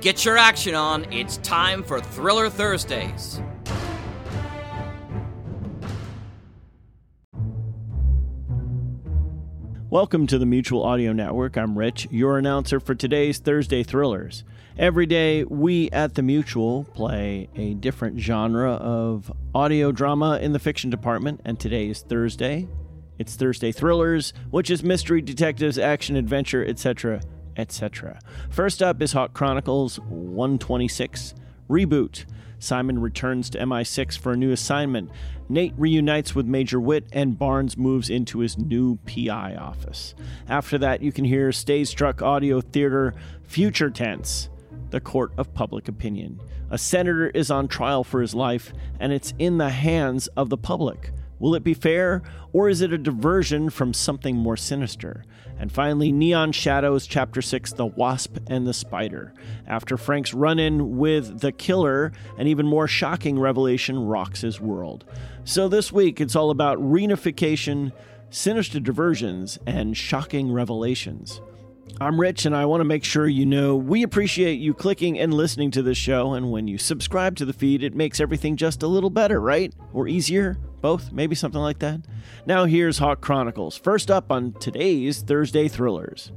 Get your action on. It's time for Thriller Thursdays. Welcome to the Mutual Audio Network. I'm Rich, your announcer for today's Thursday Thrillers. Every day, we at the Mutual play a different genre of audio drama in the fiction department, and today is Thursday. It's Thursday Thrillers, which is mystery, detectives, action, adventure, etc., etc. First up is Hawk Chronicles 126 Reboot. Simon returns to MI6 for a new assignment. Nate reunites with Major Witt, and Barnes moves into his new PI office. After that, you can hear Stage Struck Audio Theater Future Tense, the court of public opinion. A senator is on trial for his life, and it's in the hands of the public. Will it be fair, or is it a diversion from something more sinister? And finally, Neon Shadows, Chapter 6 The Wasp and the Spider. After Frank's run in with the killer, an even more shocking revelation rocks his world. So this week, it's all about reunification, sinister diversions, and shocking revelations. I'm Rich, and I want to make sure you know we appreciate you clicking and listening to this show. And when you subscribe to the feed, it makes everything just a little better, right? Or easier? Both? Maybe something like that? Now, here's Hawk Chronicles. First up on today's Thursday Thrillers.